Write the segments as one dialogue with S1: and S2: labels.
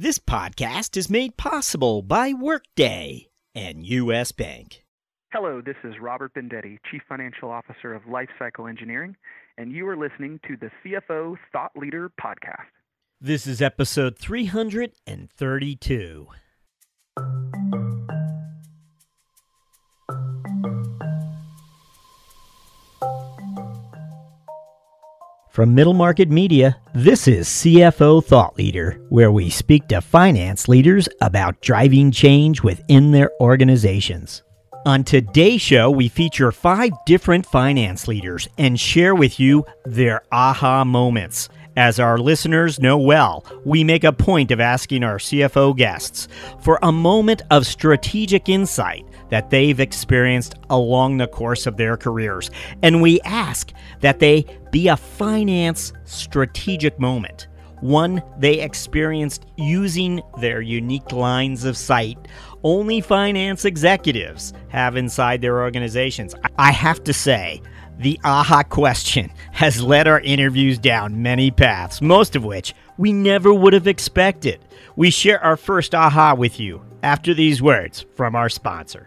S1: This podcast is made possible by Workday and U.S. Bank.
S2: Hello, this is Robert Bendetti, Chief Financial Officer of Lifecycle Engineering, and you are listening to the CFO Thought Leader Podcast.
S1: This is episode 332. From Middle Market Media, this is CFO Thought Leader, where we speak to finance leaders about driving change within their organizations. On today's show, we feature five different finance leaders and share with you their aha moments. As our listeners know well, we make a point of asking our CFO guests for a moment of strategic insight that they've experienced along the course of their careers. And we ask that they be a finance strategic moment, one they experienced using their unique lines of sight only finance executives have inside their organizations. I have to say, the aha question has led our interviews down many paths, most of which we never would have expected. We share our first aha with you after these words from our sponsor.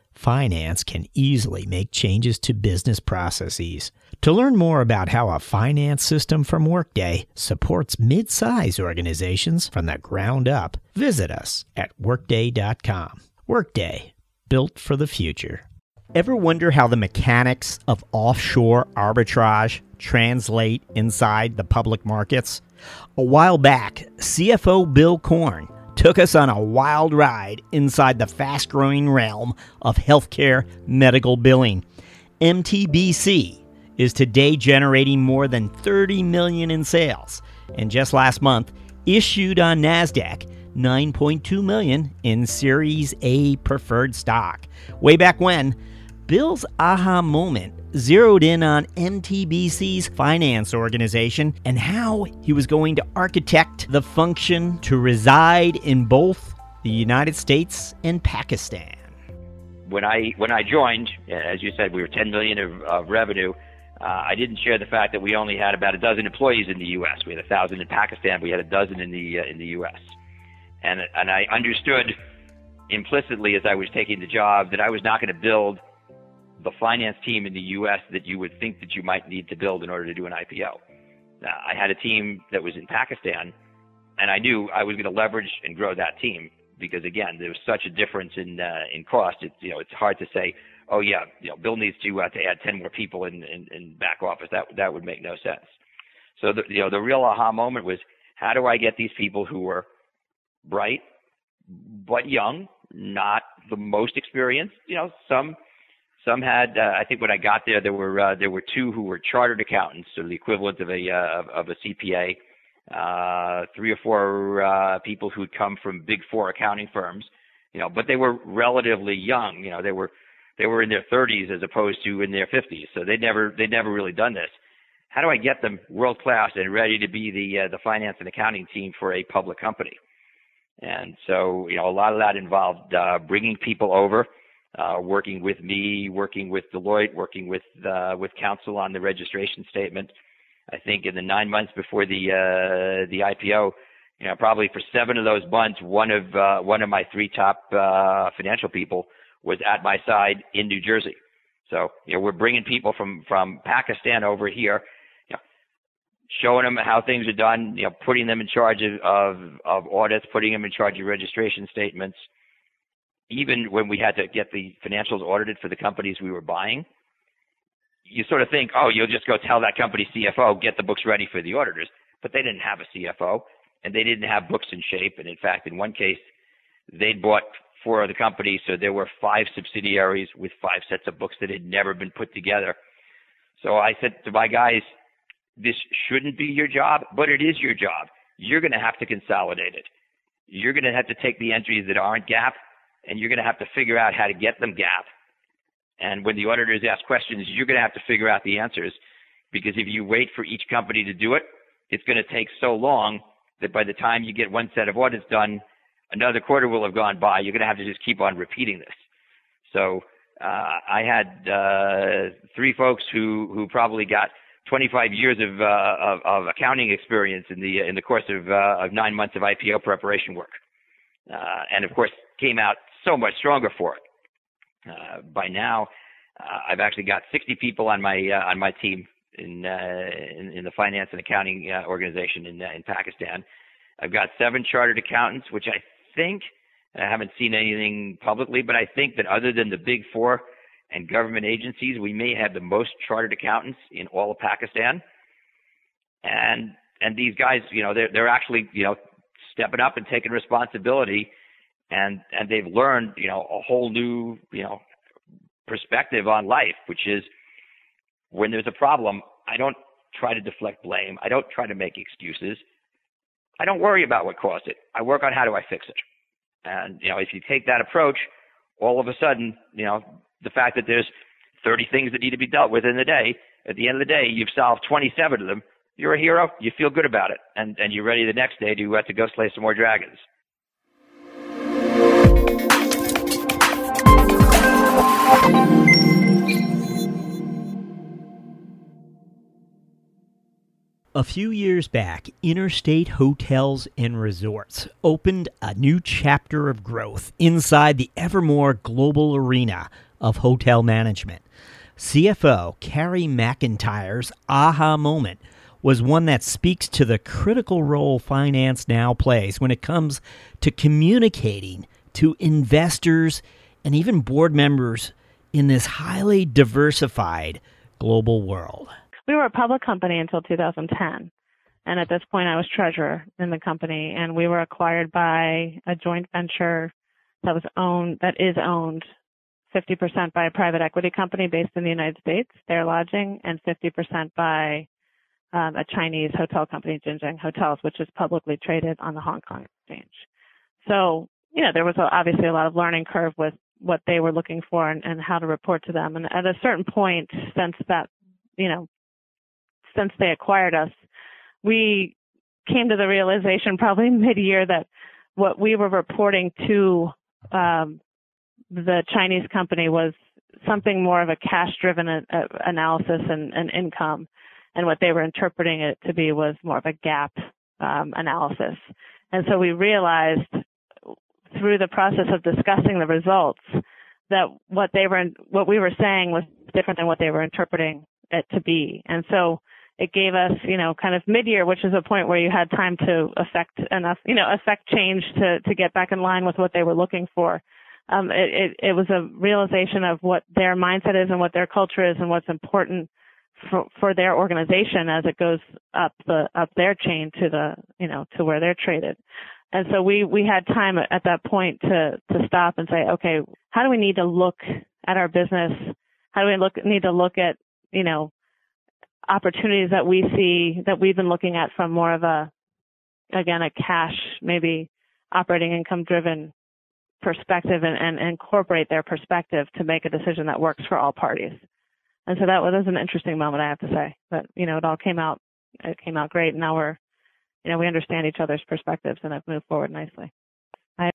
S1: finance can easily make changes to business processes. To learn more about how a finance system from Workday supports mid-size organizations from the ground up, visit us at workday.com. Workday, built for the future. Ever wonder how the mechanics of offshore arbitrage translate inside the public markets? A while back, CFO Bill Korn took us on a wild ride inside the fast growing realm of healthcare medical billing. MTBC is today generating more than 30 million in sales and just last month issued on Nasdaq 9.2 million in Series A preferred stock. Way back when, Bill's aha moment zeroed in on MTBC's finance organization and how he was going to architect the function to reside in both the United States and Pakistan.
S3: When I when I joined, as you said, we were 10 million of, of revenue. Uh, I didn't share the fact that we only had about a dozen employees in the U.S. We had a thousand in Pakistan. We had a dozen in the uh, in the U.S. And and I understood implicitly as I was taking the job that I was not going to build the finance team in the U.S. that you would think that you might need to build in order to do an IPO. Uh, I had a team that was in Pakistan, and I knew I was going to leverage and grow that team because again, there was such a difference in uh, in cost. It's you know it's hard to say oh yeah, you know, Bill needs to uh, to add ten more people in, in in back office. That that would make no sense. So the you know the real aha moment was how do I get these people who were bright but young, not the most experienced. You know, some some had. Uh, I think when I got there, there were uh, there were two who were chartered accountants, so the equivalent of a uh, of a CPA. Uh, three or four uh, people who'd come from big four accounting firms, you know, but they were relatively young. You know, they were they were in their 30s as opposed to in their 50s. So they never they never really done this. How do I get them world class and ready to be the uh, the finance and accounting team for a public company? And so you know a lot of that involved uh, bringing people over, uh, working with me, working with Deloitte, working with uh, with counsel on the registration statement. I think in the nine months before the uh, the IPO, you know, probably for seven of those months, one of uh, one of my three top uh, financial people was at my side in New Jersey. So, you know, we're bringing people from, from Pakistan over here, you know, showing them how things are done, you know, putting them in charge of, of, of audits, putting them in charge of registration statements. Even when we had to get the financials audited for the companies we were buying, you sort of think, oh, you'll just go tell that company CFO, get the books ready for the auditors. But they didn't have a CFO and they didn't have books in shape. And in fact, in one case, they'd bought for the company. So there were five subsidiaries with five sets of books that had never been put together. So I said to my guys, this shouldn't be your job, but it is your job. You're going to have to consolidate it. You're going to have to take the entries that aren't GAAP and you're going to have to figure out how to get them GAAP. And when the auditors ask questions, you're going to have to figure out the answers because if you wait for each company to do it, it's going to take so long that by the time you get one set of audits done, another quarter will have gone by. You're going to have to just keep on repeating this. So uh, I had uh, three folks who who probably got 25 years of, uh, of, of accounting experience in the in the course of uh, of nine months of IPO preparation work, uh, and of course came out so much stronger for it. Uh, by now, uh, I've actually got 60 people on my uh, on my team in, uh, in, in the finance and accounting organization in in Pakistan. I've got seven chartered accountants, which I think I haven't seen anything publicly, but I think that other than the big four and government agencies, we may have the most chartered accountants in all of Pakistan. And and these guys, you know, they're they're actually, you know, stepping up and taking responsibility and and they've learned, you know, a whole new, you know, perspective on life, which is when there's a problem, I don't try to deflect blame. I don't try to make excuses. I don't worry about what caused it. I work on how do I fix it. And, you know, if you take that approach, all of a sudden, you know, the fact that there's 30 things that need to be dealt with in the day, at the end of the day, you've solved 27 of them. You're a hero. You feel good about it. And, and you're ready the next day to, uh, to go slay some more dragons.
S1: A few years back, Interstate Hotels and Resorts opened a new chapter of growth inside the ever more global arena of hotel management. CFO Carrie McIntyre's aha moment was one that speaks to the critical role finance now plays when it comes to communicating to investors and even board members in this highly diversified global world
S4: we were a public company until 2010. And at this point, I was treasurer in the company, and we were acquired by a joint venture that was owned, that is owned 50% by a private equity company based in the United States, Thayer Lodging, and 50% by um, a Chinese hotel company, Jinjiang Hotels, which is publicly traded on the Hong Kong Exchange. So, you know, there was obviously a lot of learning curve with what they were looking for and, and how to report to them. And at a certain point, since that, you know, since they acquired us, we came to the realization probably mid-year that what we were reporting to um, the Chinese company was something more of a cash-driven a, a analysis and, and, income, and what they were interpreting it to be was more of a GAAP um, analysis. And so we realized through the process of discussing the results that what they were what we were saying was different than what they were interpreting it to be. And so it gave us, you know, kind of mid-year, which is a point where you had time to affect enough, you know, affect change to to get back in line with what they were looking for. Um, it, it, it was a realization of what their mindset is and what their culture is and what's important for, for their organization as it goes up the up their chain to the you know to where they're traded. And so we we had time at that point to to stop and say, okay, how do we need to look at our business? How do we look need to look at you know opportunities that we see that we've been looking at from more of a, again, a cash, maybe operating income driven perspective and, and incorporate their perspective to make a decision that works for all parties. And so that was an interesting moment, I have to say. But, you know, it all came out, it came out great. And now we're, you know, we understand each other's perspectives and have moved forward nicely. I-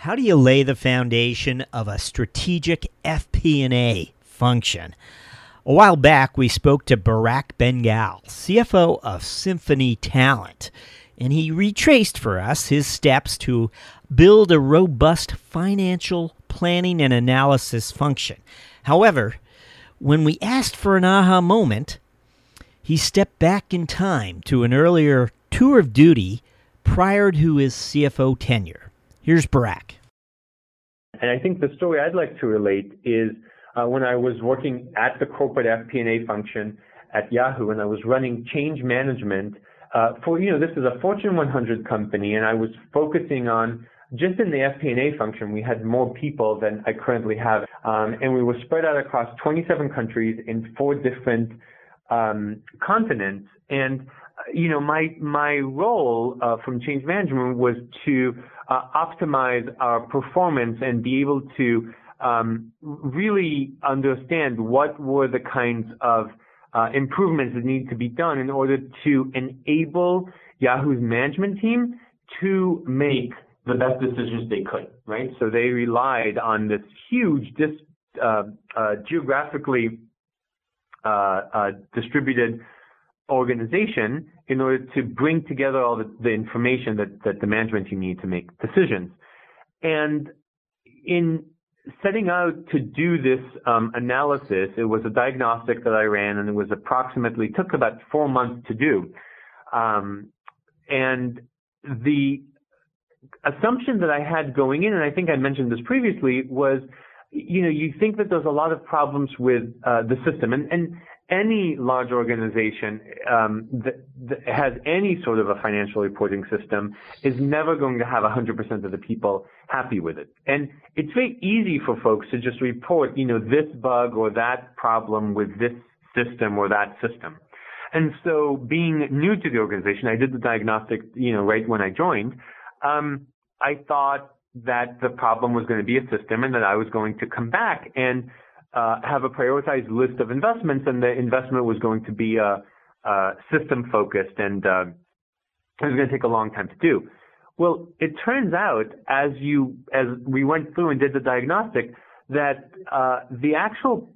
S1: How do you lay the foundation of a strategic FP&A function? A while back, we spoke to Barak Ben-Gal, CFO of Symphony Talent, and he retraced for us his steps to build a robust financial planning and analysis function. However, when we asked for an aha moment, he stepped back in time to an earlier tour of duty prior to his CFO tenure. Here's Barak.
S5: And I think the story I'd like to relate is uh, when I was working at the corporate FP&A function at Yahoo and I was running change management uh, for you know this is a Fortune 100 company, and I was focusing on just in the FP&A function, we had more people than I currently have, um, and we were spread out across 27 countries in four different um, continents. And uh, you know, my my role uh, from change management was to uh, optimize our performance and be able to um, really understand what were the kinds of uh, improvements that need to be done in order to enable Yahoo's management team to make the best decisions they could, right? So they relied on this huge, dis, uh, uh, geographically uh, uh, distributed organization in order to bring together all the, the information that, that the management team need to make decisions. And in setting out to do this um, analysis, it was a diagnostic that I ran, and it was approximately took about four months to do. Um, and the assumption that I had going in, and I think I mentioned this previously, was you know you think that there's a lot of problems with uh, the system, and, and any large organization um, that, that, has any sort of a financial reporting system is never going to have 100% of the people happy with it. And it's very easy for folks to just report, you know, this bug or that problem with this system or that system. And so being new to the organization, I did the diagnostic, you know, right when I joined. Um, I thought that the problem was going to be a system and that I was going to come back and uh, have a prioritized list of investments, and the investment was going to be uh, uh, system focused, and uh, it was going to take a long time to do. Well, it turns out as you as we went through and did the diagnostic that uh, the actual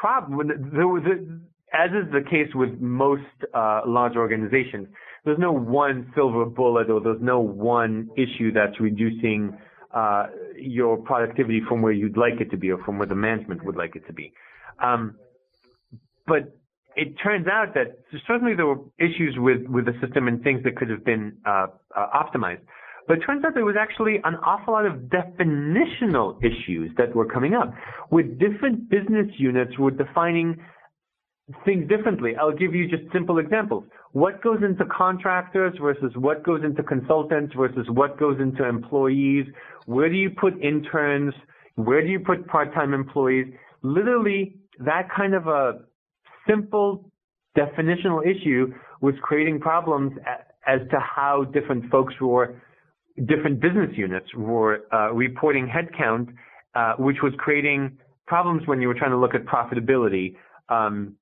S5: problem there was a, as is the case with most large organizations, there's no one silver bullet or there's no one issue that's reducing uh, your productivity from where you'd like it to be or from where the management would like it to be. Um, but it turns out that certainly there were issues with, with the system and things that could have been uh, uh, optimized. But it turns out there was actually an awful lot of definitional issues that were coming up, with different business units were defining things differently. I'll give you just simple examples. What goes into contractors versus what goes into consultants versus what goes into employees? Where do you put interns? Where do you put part-time employees? Literally, that kind of a simple definitional issue was creating problems as to how different folks were, different business units were uh, reporting headcount, uh, which was creating problems when you were trying to look at profitability. Um,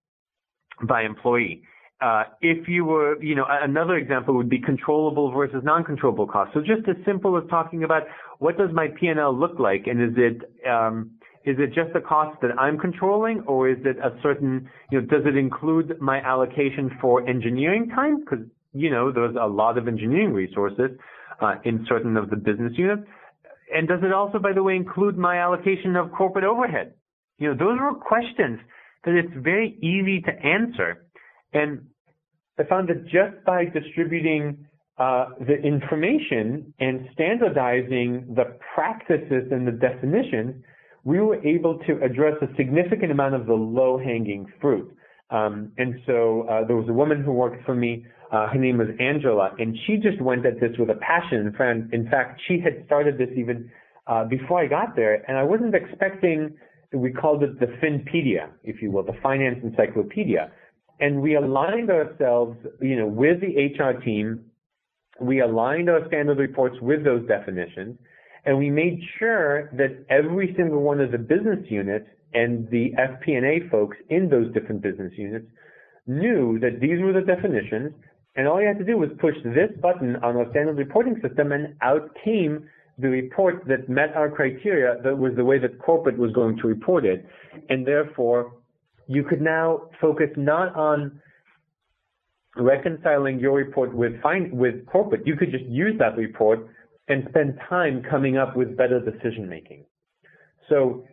S5: by employee. Uh, if you were, you know, another example would be controllable versus non-controllable costs. So just as simple as talking about what does my P&L look like, and is it um, is it just the cost that I'm controlling, or is it a certain, you know, does it include my allocation for engineering time? Because you know, there's a lot of engineering resources uh, in certain of the business units, and does it also, by the way, include my allocation of corporate overhead? You know, those were questions that it's very easy to answer. And I found that just by distributing uh, the information and standardizing the practices and the definitions, we were able to address a significant amount of the low-hanging fruit. Um, and so uh, there was a woman who worked for me. Uh, her name was Angela, and she just went at this with a passion. In fact, she had started this even uh, before I got there, and I wasn't expecting we called it the Finpedia, if you will, the finance encyclopedia. And we aligned ourselves, you know, with the HR team. We aligned our standard reports with those definitions. And we made sure that every single one of the business units and the FP&A folks in those different business units knew that these were the definitions. And all you had to do was push this button on our standard reporting system and out came the report that met our criteria, that was the way that corporate was going to report it. And therefore, you could now focus not on reconciling your report with fine, with corporate. You could just use that report and spend time coming up with better decision making. So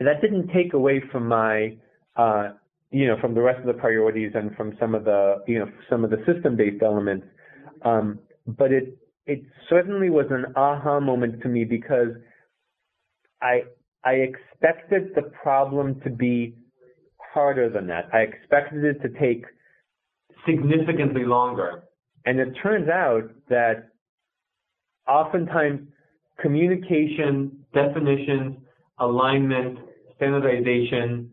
S5: that didn't take away from my, uh, you know, from the rest of the priorities and from some of the, you know, some of the system-based elements. Um, but it it certainly was an aha moment to me because I I expected the problem to be harder than that. I expected it to take significantly longer. And it turns out that oftentimes communication, definitions, alignment, standardization,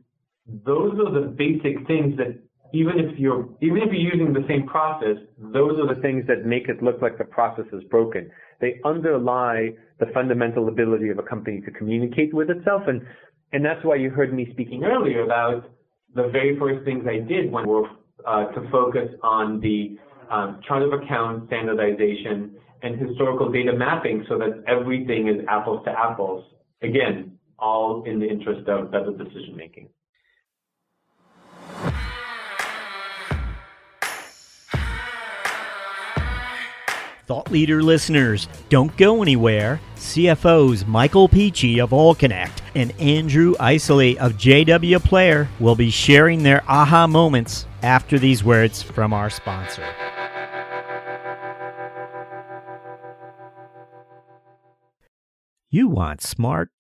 S5: those are the basic things that even if you're even if you're using the same process, those are the things that make it look like the process is broken. They underlie the fundamental ability of a company to communicate with itself, and and that's why you heard me speaking earlier about the very first things I did when were uh, to focus on the um, chart of account standardization and historical data mapping so that everything is apples to apples. Again, all in the interest of better decision making.
S1: Thought leader listeners, don't go anywhere. CFOs Michael Picchi of AllConnect and Andrew Eisele of JW Player will be sharing their aha moments after these words from our sponsor. You want smart,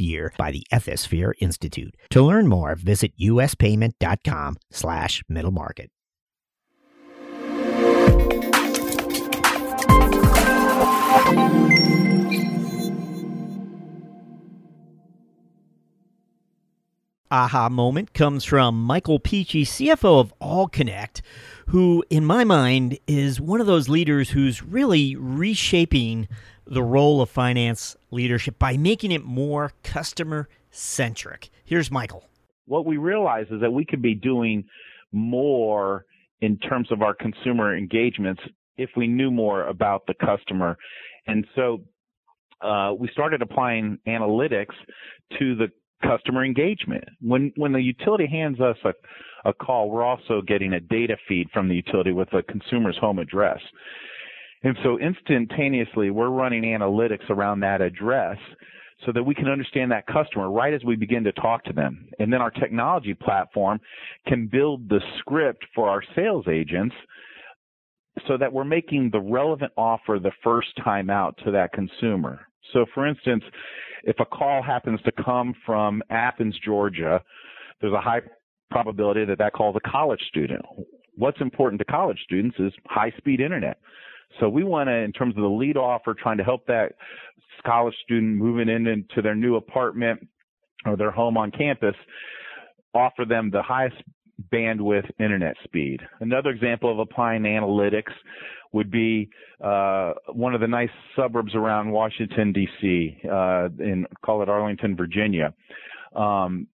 S1: year by the Ethisphere Institute. To learn more, visit uspayment.com slash middle market. aha moment comes from Michael Picchi, CFO of AllConnect, who, in my mind, is one of those leaders who's really reshaping the role of finance leadership by making it more customer centric. Here's Michael.
S6: What we realize is that we could be doing more in terms of our consumer engagements if we knew more about the customer. And so uh, we started applying analytics to the customer engagement. When when the utility hands us a, a call, we're also getting a data feed from the utility with the consumer's home address. And so instantaneously, we're running analytics around that address so that we can understand that customer right as we begin to talk to them. And then our technology platform can build the script for our sales agents so that we're making the relevant offer the first time out to that consumer. So for instance, if a call happens to come from Athens, Georgia, there's a high probability that that calls a college student. What's important to college students is high speed internet. So we want to, in terms of the lead offer, trying to help that college student moving in into their new apartment or their home on campus, offer them the highest bandwidth internet speed. Another example of applying analytics would be uh, one of the nice suburbs around Washington D.C. Uh, in call it Arlington, Virginia. Um,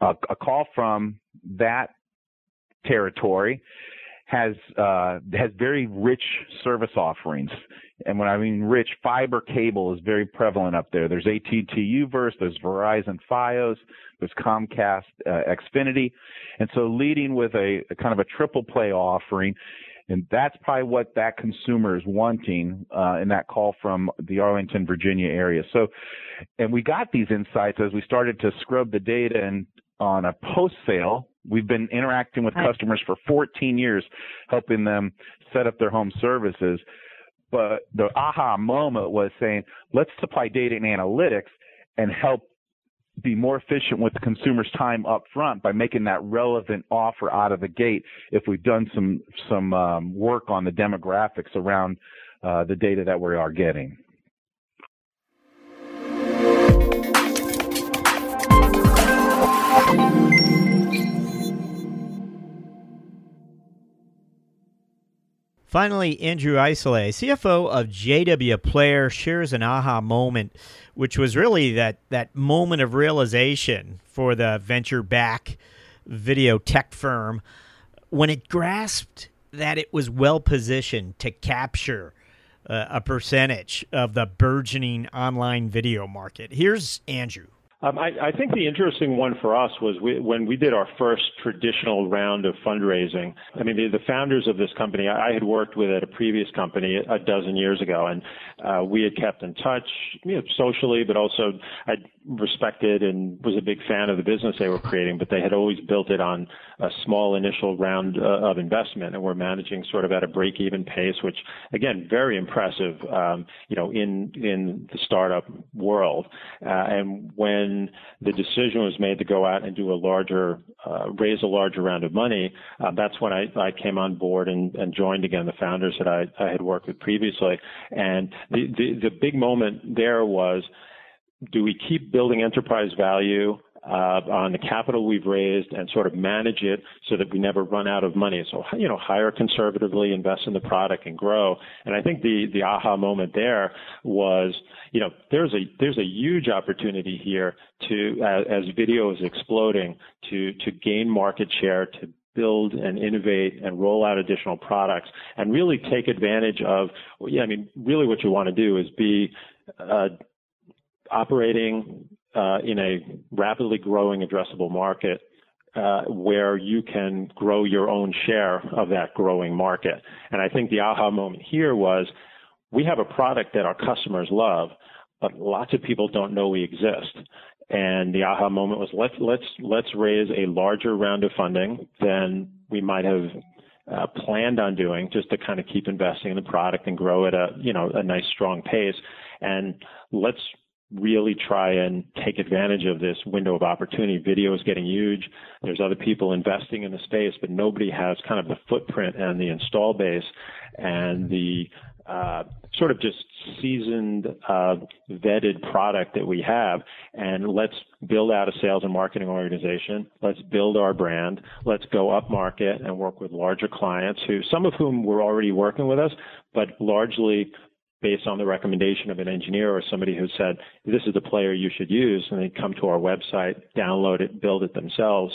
S6: a, a, call from that territory has uh, has very rich service offerings. And when I mean rich, fiber cable is very prevalent up there. There's AT&T UVerse, there's Verizon FiOS, there's Comcast uh, Xfinity, and so leading with a, a, kind of a triple play offering, and that's probably what that consumer is wanting uh, in that call from the Arlington, Virginia area. So, and we got these insights as we started to scrub the data and on a post sale We've been interacting with customers for 14 years, helping them set up their home services. But the aha moment was saying, let's supply data and analytics and help be more efficient with the consumer's time up front by making that relevant offer out of the gate if we've done some some um, work on the demographics around uh, the data that we are getting.
S1: Finally, Andrew Eisele, CFO of JW Player, shares an aha moment, which was really that, that moment of realization for the venture back video tech firm when it grasped that it was well positioned to capture uh, a percentage of the burgeoning online video market. Here's Andrew.
S7: Um, I, I, think the interesting one for us was we, when we did our first traditional round of fundraising. I mean, the, the founders of this company, I, had worked with at a previous company a dozen years ago, and uh, we had kept in touch, you know, socially, but also I respected and was a big fan of the business they were creating. But they had always built it on a small initial round uh, of investment, and we're managing sort of at a break-even pace, which again, very impressive, um, you know, in in the startup world. Uh, and when the decision was made to go out and do a larger, uh, raise a larger round of money, uh, that's when I, I came on board and, and joined again the founders that I, I had worked with previously. And the, the, the big moment there was, do we keep building enterprise value uh, on the capital we've raised and sort of manage it so that we never run out of money. So, you know, hire conservatively, invest in the product and grow. And I think the, the aha moment there was, you know, there's a, there's a huge opportunity here to, as, as video is exploding, to, to gain market share, to build and innovate and roll out additional products and really take advantage of, yeah, I mean, really what you want to do is be, uh, operating uh, in a rapidly growing addressable market uh, where you can grow your own share of that growing market. And I think the aha moment here was we have a product that our customers love, but lots of people don't know we exist. And the aha moment was let's let's let's raise a larger round of funding than we might have uh, planned on doing, just to kind of keep investing in the product and grow at a you know a nice strong pace. And let's really try and take advantage of this window of opportunity. Video is getting huge. There's other people investing in the space, but nobody has kind of the footprint and the install base and the uh, sort of just seasoned, uh, vetted product that we have. And let's build out a sales and marketing organization. Let's build our brand. Let's go up market and work with larger clients who, some of whom were already working with us, but largely based on the recommendation of an engineer or somebody who said, this is the player you should use, and they come to our website, download it, build it themselves,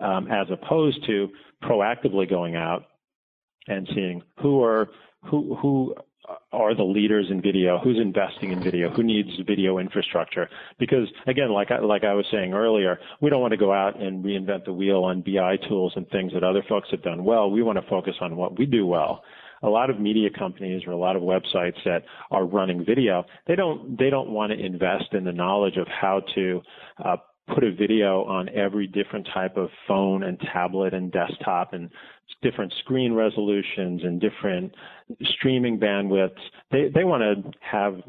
S7: um, as opposed to proactively going out and seeing who are who who are the leaders in video, who's investing in video, who needs video infrastructure. Because again, like I, like I was saying earlier, we don't want to go out and reinvent the wheel on BI tools and things that other folks have done well. We want to focus on what we do well a lot of media companies or a lot of websites that are running video, they don't they don't want to invest in the knowledge of how to uh, put a video on every different type of phone and tablet and desktop and different screen resolutions and different streaming bandwidths. They they want to have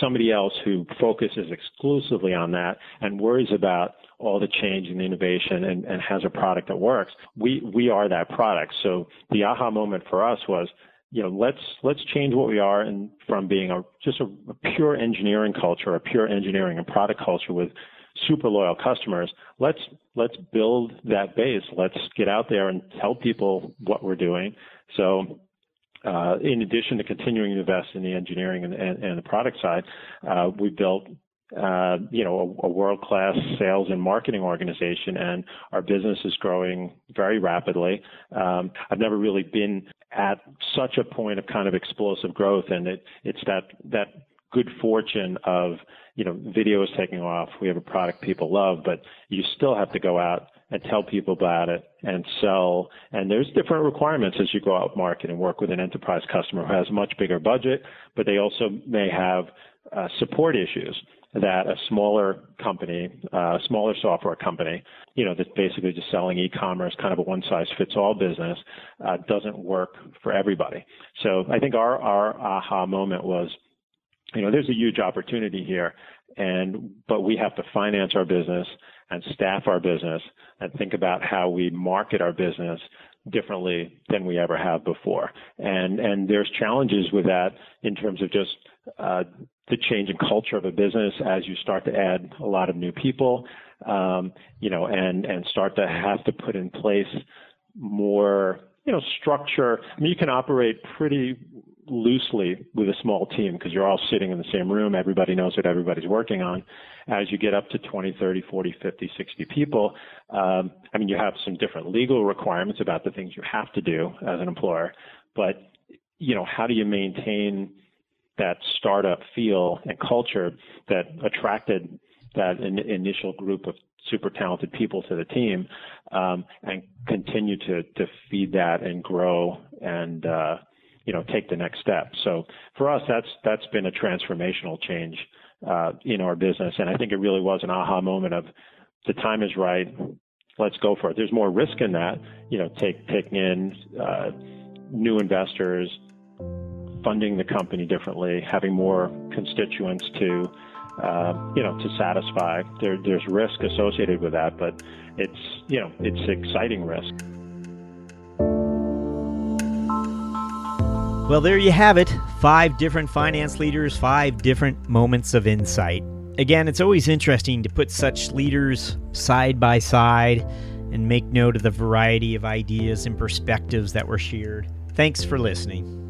S7: somebody else who focuses exclusively on that and worries about all the change and innovation and, and has a product that works. We we are that product. So the aha moment for us was, you know, let's let's change what we are and from being a just a, a pure engineering culture, a pure engineering and product culture with super loyal customers. Let's let's build that base. Let's get out there and tell people what we're doing. So uh, in addition to continuing to invest in the engineering and, and, and the product side, uh, we built uh, you know, a, a world-class sales and marketing organization, and our business is growing very rapidly. Um, I've never really been at such a point of kind of explosive growth, and it, it's that that good fortune of you know, video is taking off. We have a product people love, but you still have to go out and tell people about it and sell. And there's different requirements as you go out market and work with an enterprise customer who has a much bigger budget, but they also may have uh, support issues that a smaller company, a uh, smaller software company, you know, that's basically just selling e-commerce, kind of a one-size-fits-all business, uh, doesn't work for everybody. So I think our our aha moment was, you know, there's a huge opportunity here, and but we have to finance our business and staff our business and think about how we market our business differently than we ever have before. And and there's challenges with that in terms of just uh, the change in culture of a business as you start to add a lot of new people, um, you know, and and start to have to put in place more, you know, structure. I mean, you can operate pretty loosely with a small team because you're all sitting in the same room. Everybody knows what everybody's working on. As you get up to 20, 30, 40, 50, 60 people, um, I mean, you have some different legal requirements about the things you have to do as an employer, but you know, how do you maintain that startup feel and culture that attracted that in, initial group of super talented people to the team um, and continue to to feed that and grow and uh, you know take the next step. So for us, that's that's been a transformational change uh, in our business, and I think it really was an aha moment of the time is right. Let's go for it. There's more risk in that, you know, take taking in uh, new investors, funding the company differently, having more constituents to uh, you know, to satisfy. There, there's risk associated with that, but it's, you know, it's exciting risk.
S1: Well, there you have it. Five different finance leaders, five different moments of insight. Again, it's always interesting to put such leaders side by side and make note of the variety of ideas and perspectives that were shared. Thanks for listening.